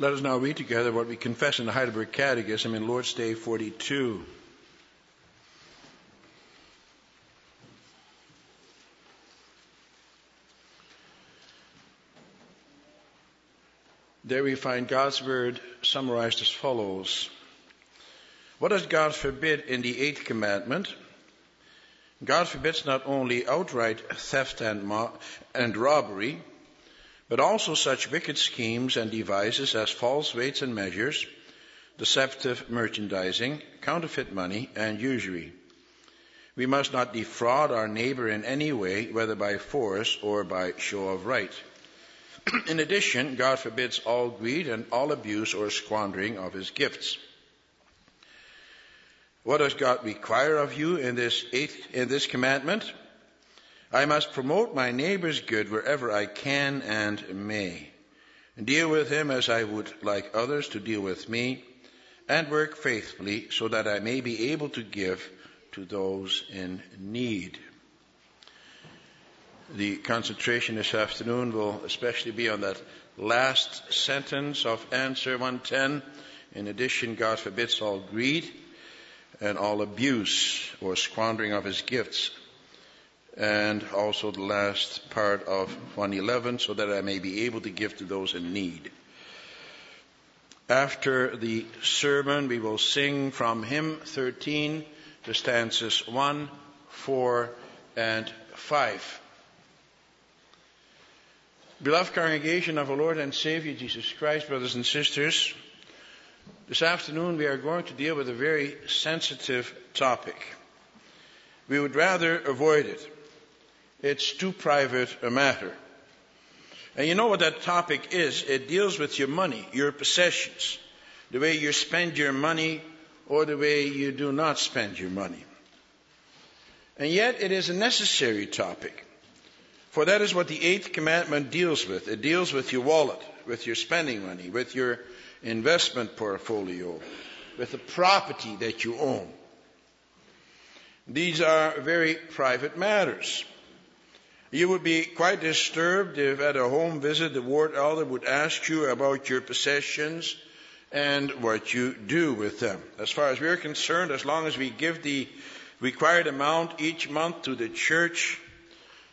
Let us now read together what we confess in the Heidelberg Catechism in Lord's Day 42. There we find God's word summarized as follows. What does God forbid in the eighth commandment? God forbids not only outright theft and, and robbery, but also such wicked schemes and devices as false weights and measures, deceptive merchandising, counterfeit money, and usury. We must not defraud our neighbor in any way, whether by force or by show of right. in addition, God forbids all greed and all abuse or squandering of his gifts. What does God require of you in this eighth, in this commandment? I must promote my neighbor's good wherever I can and may. Deal with him as I would like others to deal with me, and work faithfully so that I may be able to give to those in need. The concentration this afternoon will especially be on that last sentence of answer 110. In addition, God forbids all greed and all abuse or squandering of his gifts. And also the last part of 111, so that I may be able to give to those in need. After the sermon, we will sing from hymn 13 to stanzas 1, 4, and 5. Beloved congregation of our Lord and Savior Jesus Christ, brothers and sisters, this afternoon we are going to deal with a very sensitive topic. We would rather avoid it. It's too private a matter. And you know what that topic is? It deals with your money, your possessions, the way you spend your money or the way you do not spend your money. And yet it is a necessary topic. For that is what the eighth commandment deals with. It deals with your wallet, with your spending money, with your investment portfolio, with the property that you own. These are very private matters. You would be quite disturbed if at a home visit the ward elder would ask you about your possessions and what you do with them. As far as we're concerned, as long as we give the required amount each month to the church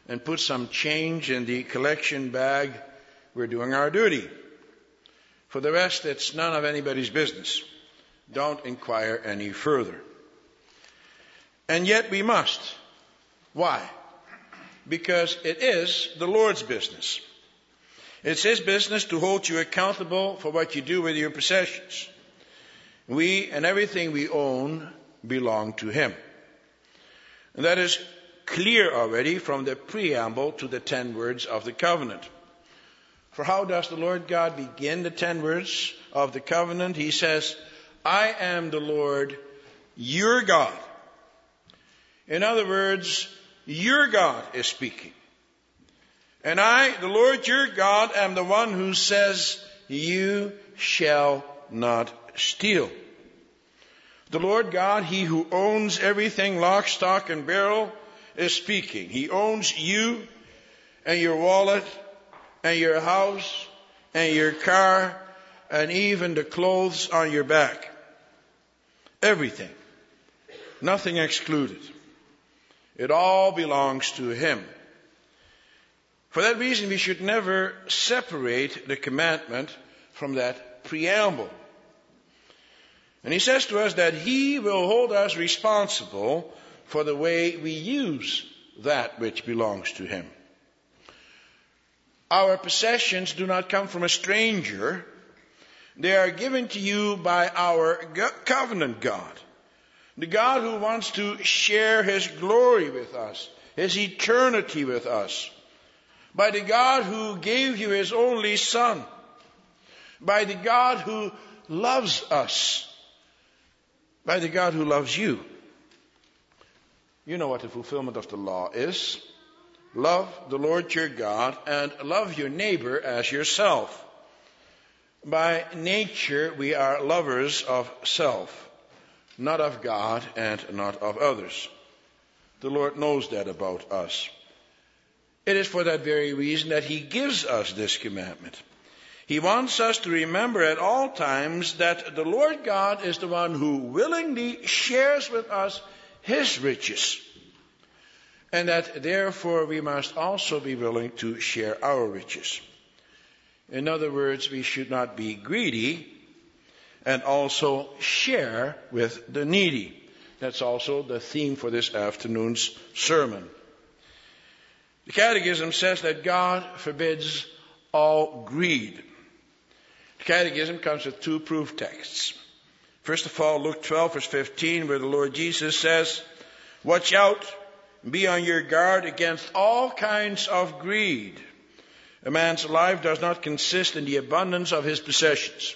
and put some change in the collection bag, we're doing our duty. For the rest, it's none of anybody's business. Don't inquire any further. And yet we must. Why? Because it is the Lord's business. It's His business to hold you accountable for what you do with your possessions. We and everything we own belong to Him. And that is clear already from the preamble to the ten words of the covenant. For how does the Lord God begin the ten words of the covenant? He says, I am the Lord your God. In other words, your God is speaking. And I, the Lord your God, am the one who says, you shall not steal. The Lord God, He who owns everything, lock, stock, and barrel, is speaking. He owns you and your wallet and your house and your car and even the clothes on your back. Everything. Nothing excluded. It all belongs to Him. For that reason, we should never separate the commandment from that preamble. And He says to us that He will hold us responsible for the way we use that which belongs to Him. Our possessions do not come from a stranger. They are given to you by our covenant God. The God who wants to share His glory with us, His eternity with us. By the God who gave you His only Son. By the God who loves us. By the God who loves you. You know what the fulfillment of the law is. Love the Lord your God and love your neighbor as yourself. By nature, we are lovers of self, not of God and not of others. The Lord knows that about us. It is for that very reason that He gives us this commandment. He wants us to remember at all times that the Lord God is the one who willingly shares with us His riches. And that therefore we must also be willing to share our riches. In other words, we should not be greedy and also share with the needy. That's also the theme for this afternoon's sermon. The Catechism says that God forbids all greed. The Catechism comes with two proof texts. First of all, Luke 12 verse 15, where the Lord Jesus says, Watch out, be on your guard against all kinds of greed. A man's life does not consist in the abundance of his possessions.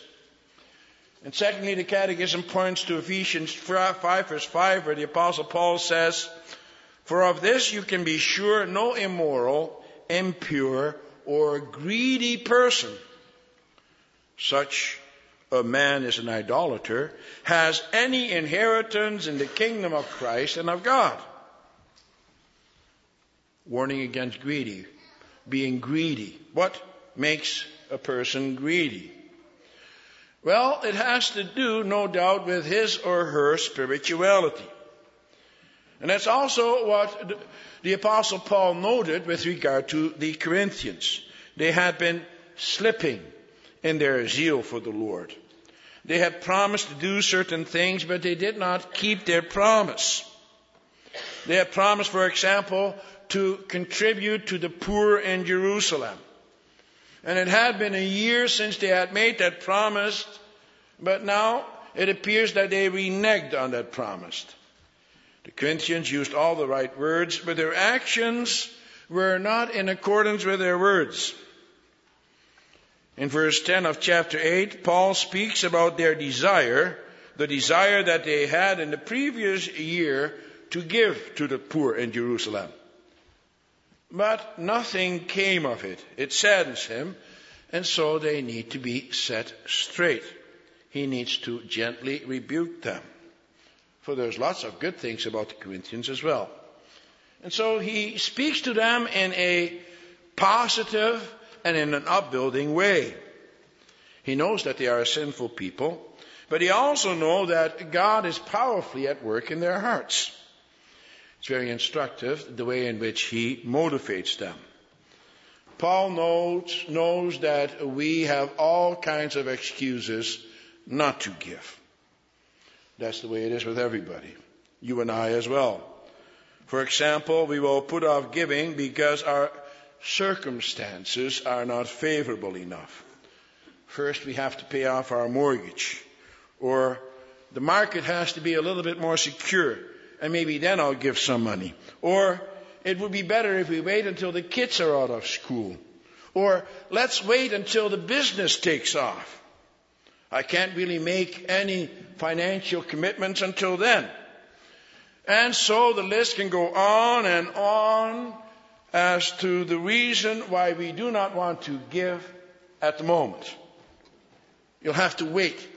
And secondly, the Catechism points to Ephesians 5 verse 5, where the Apostle Paul says, For of this you can be sure no immoral, impure, or greedy person such a man is an idolater, has any inheritance in the kingdom of Christ and of God. Warning against greedy, being greedy. What makes a person greedy? Well, it has to do, no doubt, with his or her spirituality. And that's also what the apostle Paul noted with regard to the Corinthians. They had been slipping in their zeal for the Lord. They had promised to do certain things, but they did not keep their promise. They had promised, for example, to contribute to the poor in Jerusalem. And it had been a year since they had made that promise, but now it appears that they reneged on that promise. The Corinthians used all the right words, but their actions were not in accordance with their words. In verse 10 of chapter 8, Paul speaks about their desire, the desire that they had in the previous year to give to the poor in Jerusalem. But nothing came of it. It saddens him, and so they need to be set straight. He needs to gently rebuke them. For there's lots of good things about the Corinthians as well. And so he speaks to them in a positive and in an upbuilding way. He knows that they are a sinful people, but he also knows that God is powerfully at work in their hearts. It's very instructive the way in which he motivates them. Paul knows, knows that we have all kinds of excuses not to give. That's the way it is with everybody. You and I as well. For example, we will put off giving because our circumstances are not favorable enough. First, we have to pay off our mortgage. Or the market has to be a little bit more secure, and maybe then I'll give some money. Or it would be better if we wait until the kids are out of school. Or let's wait until the business takes off. I can't really make any financial commitments until then. And so the list can go on and on as to the reason why we do not want to give at the moment. You'll have to wait.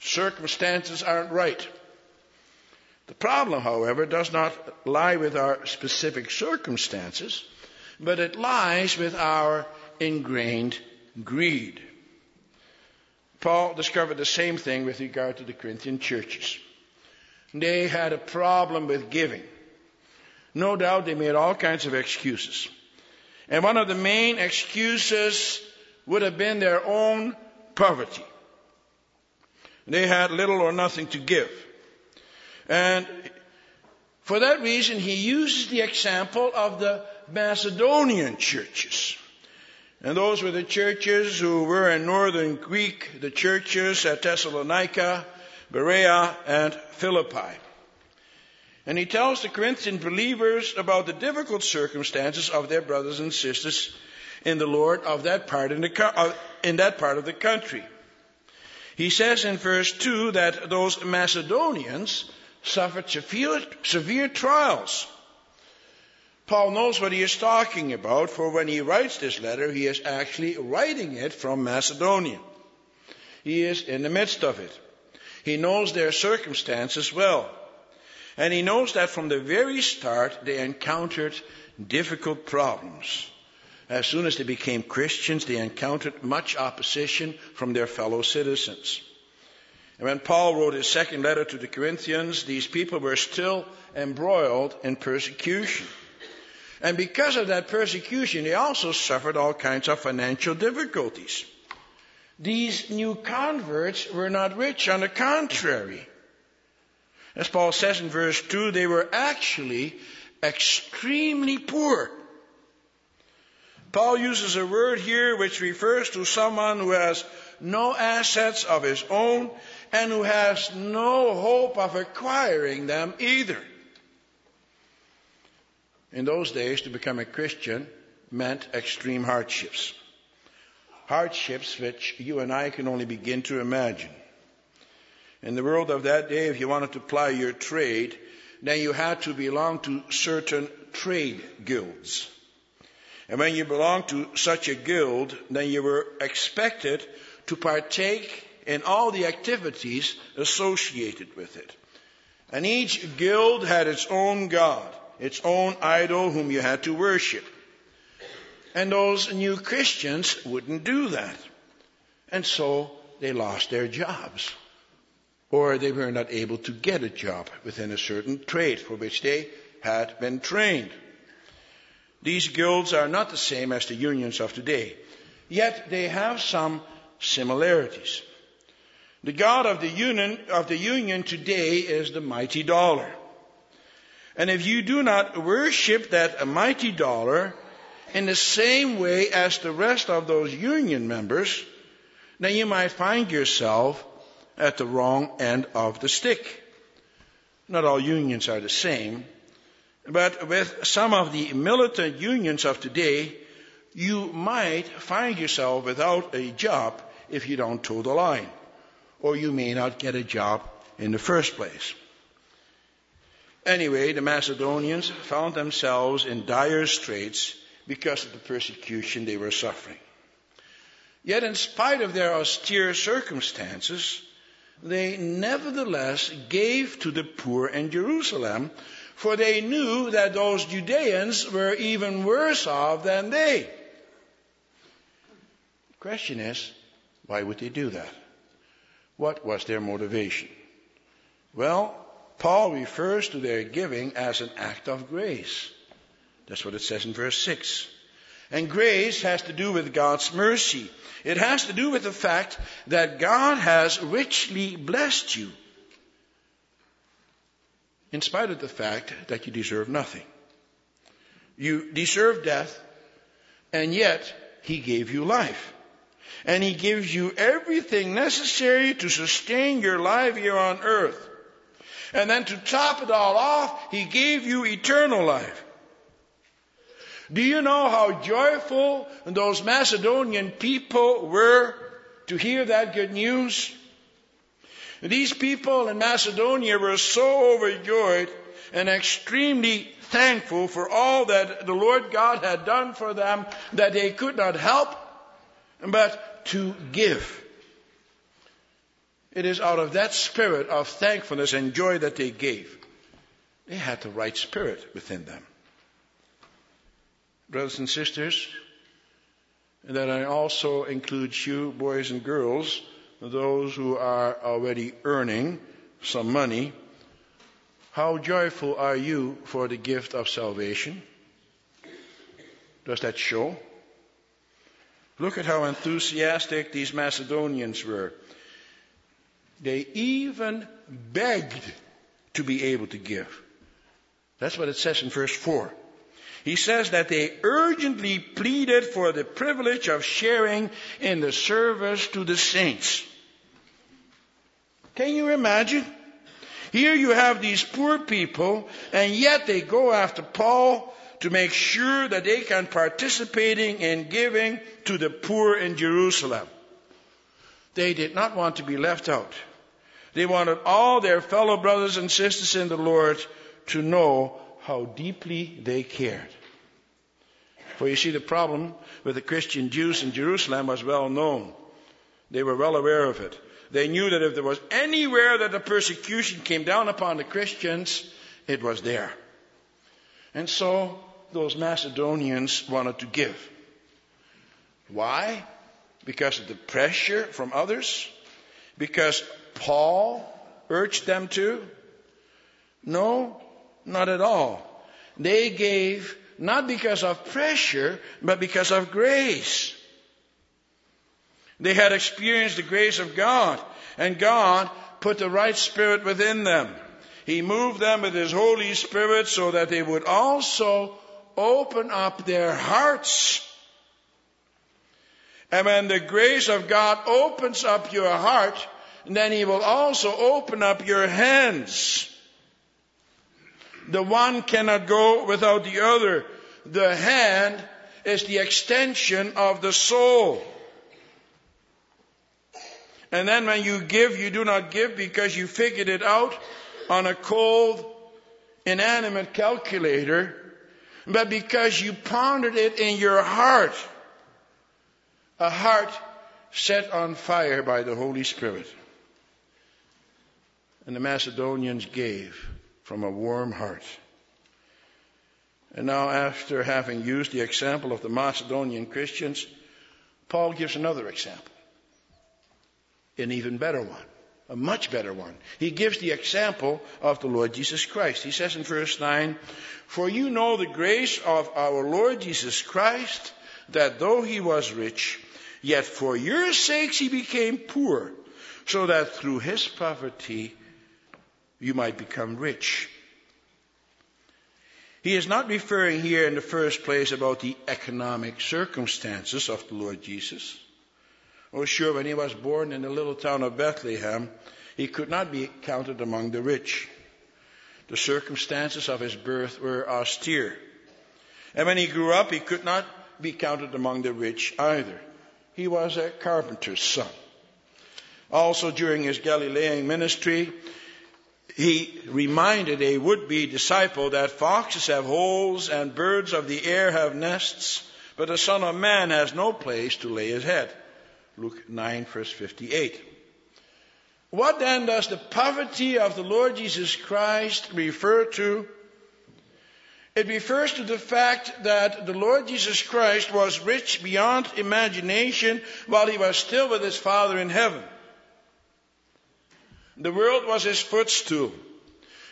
Circumstances aren't right. The problem, however, does not lie with our specific circumstances, but it lies with our ingrained greed. Paul discovered the same thing with regard to the Corinthian churches. They had a problem with giving. No doubt they made all kinds of excuses. And one of the main excuses would have been their own poverty. They had little or nothing to give. And for that reason, he uses the example of the Macedonian churches. And those were the churches who were in northern Greek, the churches at Thessalonica, Berea, and Philippi. And he tells the Corinthian believers about the difficult circumstances of their brothers and sisters in the Lord of that part in, the, in that part of the country. He says in verse 2 that those Macedonians suffered severe, severe trials. Paul knows what he is talking about, for when he writes this letter, he is actually writing it from Macedonia. He is in the midst of it. He knows their circumstances well. And he knows that from the very start they encountered difficult problems. As soon as they became Christians, they encountered much opposition from their fellow citizens. And when Paul wrote his second letter to the Corinthians, these people were still embroiled in persecution. And because of that persecution, they also suffered all kinds of financial difficulties. These new converts were not rich, on the contrary. As Paul says in verse 2, they were actually extremely poor. Paul uses a word here which refers to someone who has no assets of his own and who has no hope of acquiring them either. In those days, to become a Christian meant extreme hardships. Hardships which you and I can only begin to imagine. In the world of that day, if you wanted to ply your trade, then you had to belong to certain trade guilds. And when you belonged to such a guild, then you were expected to partake in all the activities associated with it. And each guild had its own god, its own idol whom you had to worship. And those new Christians wouldn't do that. And so they lost their jobs. Or they were not able to get a job within a certain trade for which they had been trained. These guilds are not the same as the unions of today, yet they have some similarities. The God of the union, of the union today is the mighty dollar. And if you do not worship that mighty dollar in the same way as the rest of those union members, then you might find yourself at the wrong end of the stick. Not all unions are the same, but with some of the militant unions of today, you might find yourself without a job if you don't toe the line. Or you may not get a job in the first place. Anyway, the Macedonians found themselves in dire straits because of the persecution they were suffering. Yet, in spite of their austere circumstances, they nevertheless gave to the poor in Jerusalem, for they knew that those Judeans were even worse off than they. The question is, why would they do that? What was their motivation? Well, Paul refers to their giving as an act of grace. That's what it says in verse 6. And grace has to do with God's mercy. It has to do with the fact that God has richly blessed you. In spite of the fact that you deserve nothing. You deserve death, and yet He gave you life and He gives you everything necessary to sustain your life here on earth. And then to top it all off, He gave you eternal life. Do you know how joyful those Macedonian people were to hear that good news? These people in Macedonia were so overjoyed and extremely thankful for all that the Lord God had done for them that they could not help but to give. It is out of that spirit of thankfulness and joy that they gave. They had the right spirit within them. Brothers and sisters, and that I also include you, boys and girls, those who are already earning some money. How joyful are you for the gift of salvation? Does that show? Look at how enthusiastic these Macedonians were. They even begged to be able to give. That's what it says in verse 4. He says that they urgently pleaded for the privilege of sharing in the service to the saints. Can you imagine? Here you have these poor people, and yet they go after Paul to make sure that they can participating in giving to the poor in Jerusalem. They did not want to be left out. They wanted all their fellow brothers and sisters in the Lord to know how deeply they cared. For you see, the problem with the Christian Jews in Jerusalem was well known. They were well aware of it. They knew that if there was anywhere that the persecution came down upon the Christians, it was there. And so those Macedonians wanted to give. Why? Because of the pressure from others? Because Paul urged them to? No, not at all. They gave not because of pressure, but because of grace. They had experienced the grace of God, and God put the right spirit within them. He moved them with His Holy Spirit so that they would also open up their hearts. And when the grace of God opens up your heart, then He will also open up your hands. The one cannot go without the other. The hand is the extension of the soul. And then when you give, you do not give because you figured it out on a cold, inanimate calculator, but because you pondered it in your heart. A heart set on fire by the Holy Spirit. And the Macedonians gave from a warm heart. And now, after having used the example of the Macedonian Christians, Paul gives another example. An even better one. A much better one. He gives the example of the Lord Jesus Christ. He says in verse 9, For you know the grace of our Lord Jesus Christ, that though he was rich, yet for your sakes he became poor, so that through his poverty you might become rich. He is not referring here in the first place about the economic circumstances of the Lord Jesus. Oh, sure, when he was born in the little town of Bethlehem, he could not be counted among the rich. The circumstances of his birth were austere. And when he grew up, he could not be counted among the rich either. He was a carpenter's son. Also, during his Galilean ministry, he reminded a would-be disciple that foxes have holes and birds of the air have nests, but the Son of Man has no place to lay his head. Luke 9 verse 58. What then does the poverty of the Lord Jesus Christ refer to? It refers to the fact that the Lord Jesus Christ was rich beyond imagination while he was still with his Father in heaven. The world was his footstool.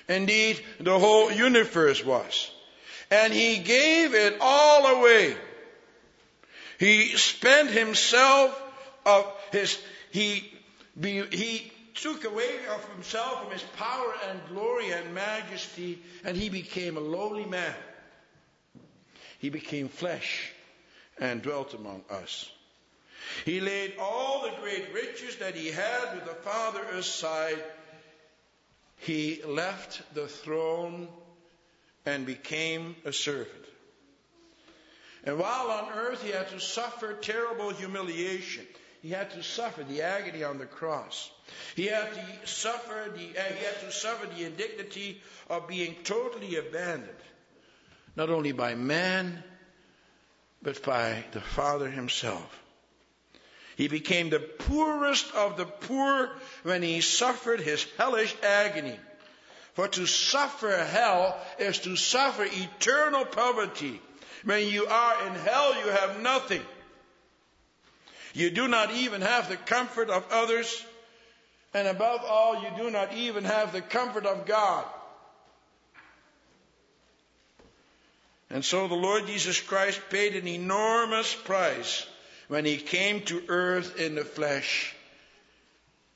Indeed, the whole universe was. And he gave it all away. He spent himself of his, he, he took away of himself from his power and glory and majesty, and he became a lowly man. He became flesh and dwelt among us. He laid all the great riches that he had with the Father aside. He left the throne and became a servant. And while on earth he had to suffer terrible humiliation. He had to suffer the agony on the cross. He had to suffer the, uh, he had to suffer the indignity of being totally abandoned, not only by man, but by the Father himself. He became the poorest of the poor when he suffered his hellish agony. For to suffer hell is to suffer eternal poverty. When you are in hell, you have nothing. You do not even have the comfort of others. And above all, you do not even have the comfort of God. And so the Lord Jesus Christ paid an enormous price when he came to earth in the flesh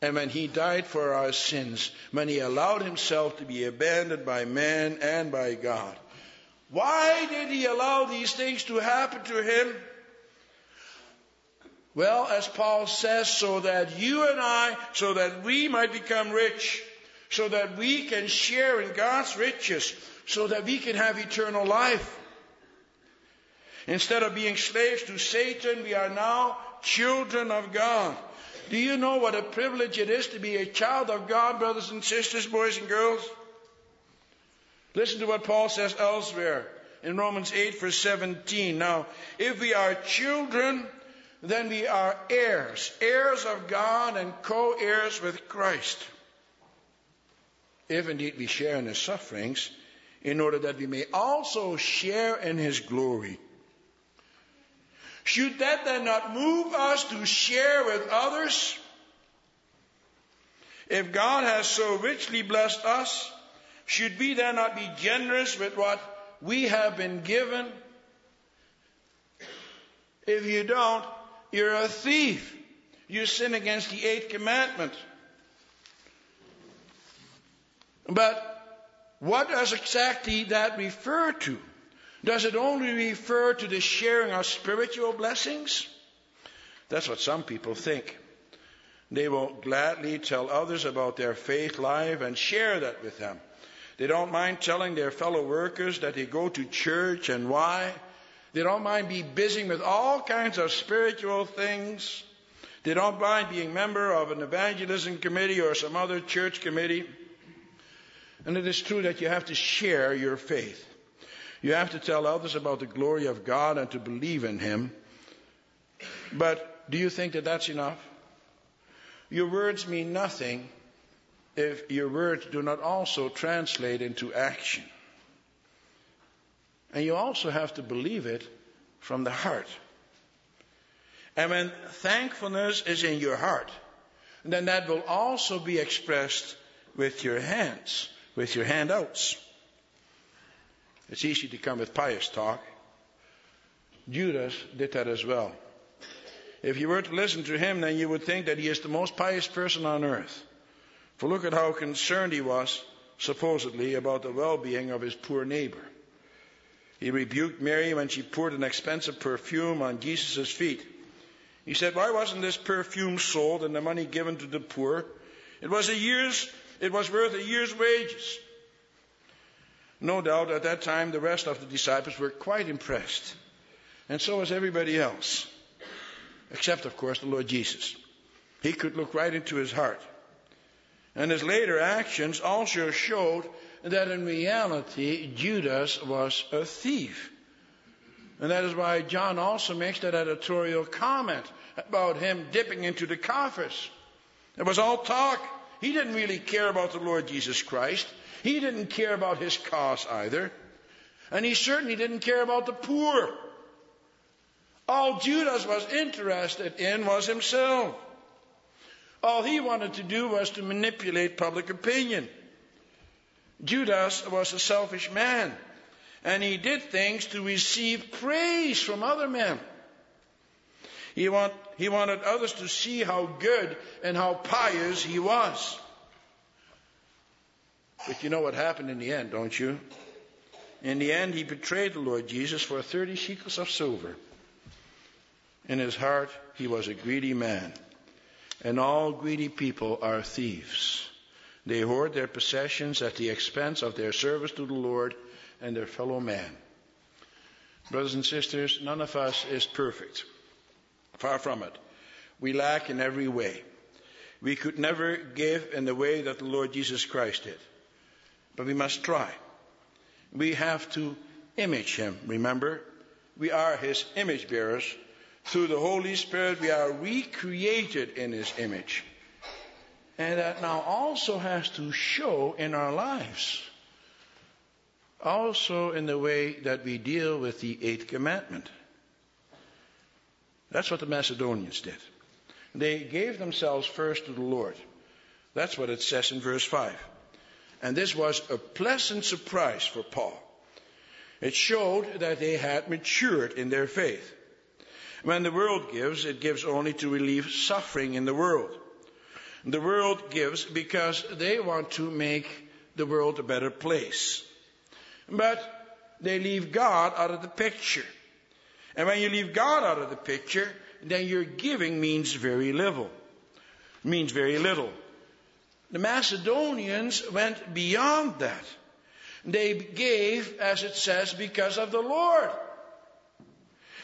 and when he died for our sins, when he allowed himself to be abandoned by man and by God. Why did he allow these things to happen to him? Well, as Paul says, so that you and I, so that we might become rich, so that we can share in God's riches, so that we can have eternal life. Instead of being slaves to Satan, we are now children of God. Do you know what a privilege it is to be a child of God, brothers and sisters, boys and girls? Listen to what Paul says elsewhere in Romans 8, verse 17. Now, if we are children, then we are heirs, heirs of God and co heirs with Christ. If indeed we share in his sufferings, in order that we may also share in his glory. Should that then not move us to share with others? If God has so richly blessed us, should we then not be generous with what we have been given? If you don't, you're a thief. You sin against the eighth commandment. But what does exactly that refer to? Does it only refer to the sharing of spiritual blessings? That's what some people think. They will gladly tell others about their faith life and share that with them. They don't mind telling their fellow workers that they go to church and why. They don't mind being busy with all kinds of spiritual things. They don't mind being member of an evangelism committee or some other church committee. And it is true that you have to share your faith. You have to tell others about the glory of God and to believe in Him. But do you think that that's enough? Your words mean nothing if your words do not also translate into action. And you also have to believe it from the heart. And when thankfulness is in your heart, then that will also be expressed with your hands, with your handouts. It's easy to come with pious talk. Judas did that as well. If you were to listen to him, then you would think that he is the most pious person on earth. For look at how concerned he was, supposedly, about the well being of his poor neighbor. He rebuked Mary when she poured an expensive perfume on Jesus' feet. He said, Why wasn't this perfume sold and the money given to the poor? It was a year's, it was worth a year's wages. No doubt at that time the rest of the disciples were quite impressed. And so was everybody else. Except, of course, the Lord Jesus. He could look right into his heart. And his later actions also showed that in reality Judas was a thief. And that is why John also makes that editorial comment about him dipping into the coffers. It was all talk. He didn't really care about the Lord Jesus Christ. He didn't care about his cause either. And he certainly didn't care about the poor. All Judas was interested in was himself. All he wanted to do was to manipulate public opinion. Judas was a selfish man, and he did things to receive praise from other men. He, want, he wanted others to see how good and how pious he was. But you know what happened in the end, don't you? In the end, he betrayed the Lord Jesus for 30 shekels of silver. In his heart, he was a greedy man. And all greedy people are thieves. They hoard their possessions at the expense of their service to the Lord and their fellow man. Brothers and sisters, none of us is perfect. Far from it. We lack in every way. We could never give in the way that the Lord Jesus Christ did. But we must try. We have to image him, remember? We are his image bearers. Through the Holy Spirit, we are recreated in his image. And that now also has to show in our lives. Also in the way that we deal with the eighth commandment. That's what the Macedonians did. They gave themselves first to the Lord. That's what it says in verse 5. And this was a pleasant surprise for Paul. It showed that they had matured in their faith. When the world gives, it gives only to relieve suffering in the world. The world gives because they want to make the world a better place. But they leave God out of the picture. And when you leave God out of the picture, then your giving means very little. Means very little. The Macedonians went beyond that. They gave, as it says, because of the Lord.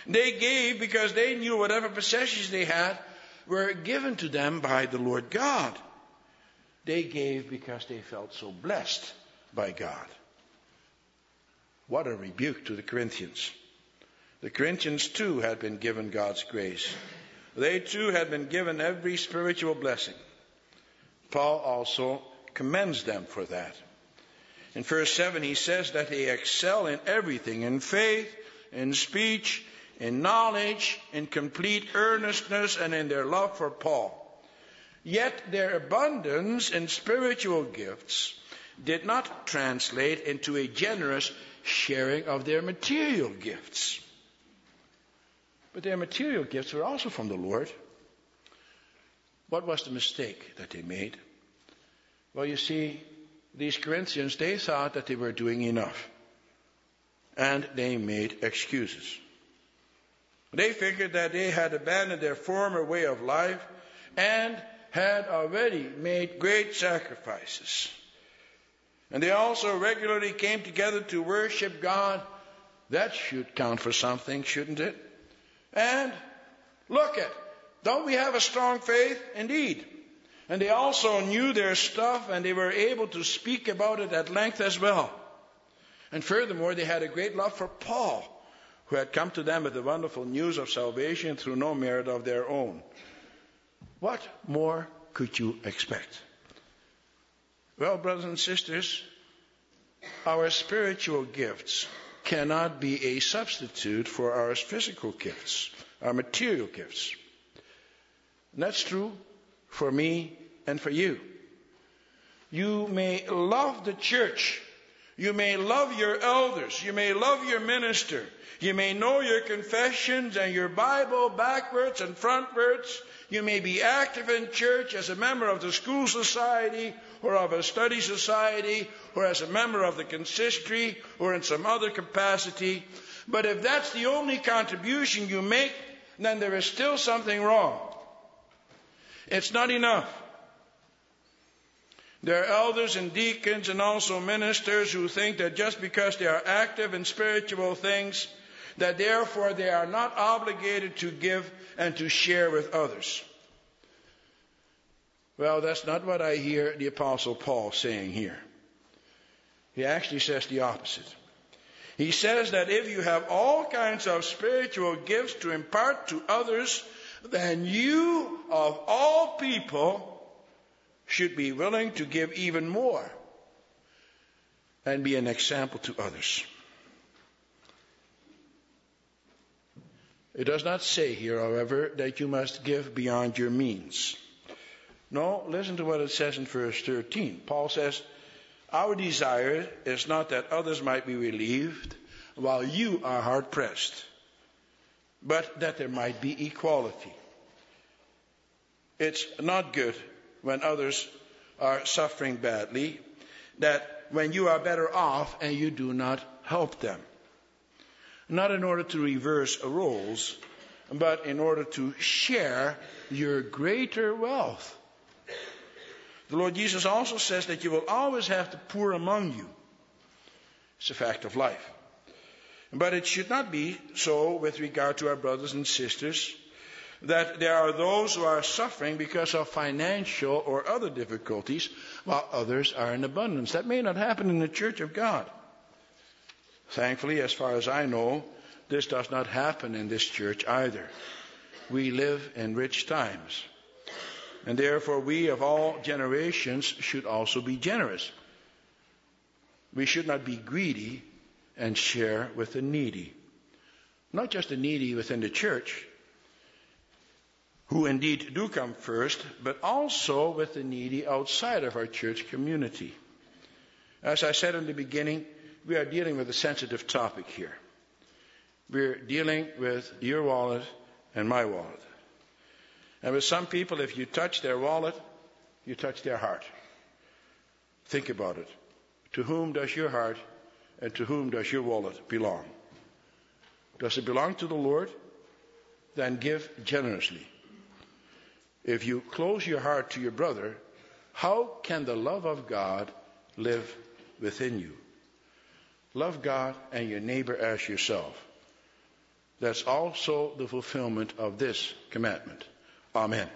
They gave because they knew whatever possessions they had were given to them by the Lord God. They gave because they felt so blessed by God. What a rebuke to the Corinthians. The Corinthians too had been given God's grace. They too had been given every spiritual blessing. Paul also commends them for that. In verse 7, he says that they excel in everything in faith, in speech, in knowledge, in complete earnestness, and in their love for Paul. Yet their abundance in spiritual gifts did not translate into a generous sharing of their material gifts. But their material gifts were also from the Lord. What was the mistake that they made? Well, you see, these Corinthians, they thought that they were doing enough. And they made excuses. They figured that they had abandoned their former way of life and had already made great sacrifices. And they also regularly came together to worship God. That should count for something, shouldn't it? And look at, don't we have a strong faith? Indeed. And they also knew their stuff and they were able to speak about it at length as well. And furthermore, they had a great love for Paul, who had come to them with the wonderful news of salvation through no merit of their own. What more could you expect? Well, brothers and sisters, our spiritual gifts cannot be a substitute for our physical gifts, our material gifts. And that's true for me and for you. You may love the church. You may love your elders. You may love your minister. You may know your confessions and your Bible backwards and frontwards. You may be active in church as a member of the school society or of a study society or as a member of the consistory or in some other capacity. But if that's the only contribution you make, then there is still something wrong. It's not enough. There are elders and deacons and also ministers who think that just because they are active in spiritual things, that therefore they are not obligated to give and to share with others. Well, that's not what I hear the Apostle Paul saying here. He actually says the opposite. He says that if you have all kinds of spiritual gifts to impart to others, then you, of all people, should be willing to give even more and be an example to others. It does not say here, however, that you must give beyond your means. No, listen to what it says in verse 13. Paul says, Our desire is not that others might be relieved while you are hard pressed, but that there might be equality. It's not good when others are suffering badly, that when you are better off and you do not help them. Not in order to reverse roles, but in order to share your greater wealth. The Lord Jesus also says that you will always have the poor among you. It's a fact of life. But it should not be so with regard to our brothers and sisters that there are those who are suffering because of financial or other difficulties while others are in abundance. That may not happen in the church of God. Thankfully, as far as I know, this does not happen in this church either. We live in rich times. And therefore, we of all generations should also be generous. We should not be greedy and share with the needy. Not just the needy within the church, who indeed do come first, but also with the needy outside of our church community. As I said in the beginning, we are dealing with a sensitive topic here. We're dealing with your wallet and my wallet. And with some people, if you touch their wallet, you touch their heart. Think about it. To whom does your heart and to whom does your wallet belong? Does it belong to the Lord? Then give generously. If you close your heart to your brother, how can the love of God live within you? Love God and your neighbor as yourself. That's also the fulfillment of this commandment. Amen.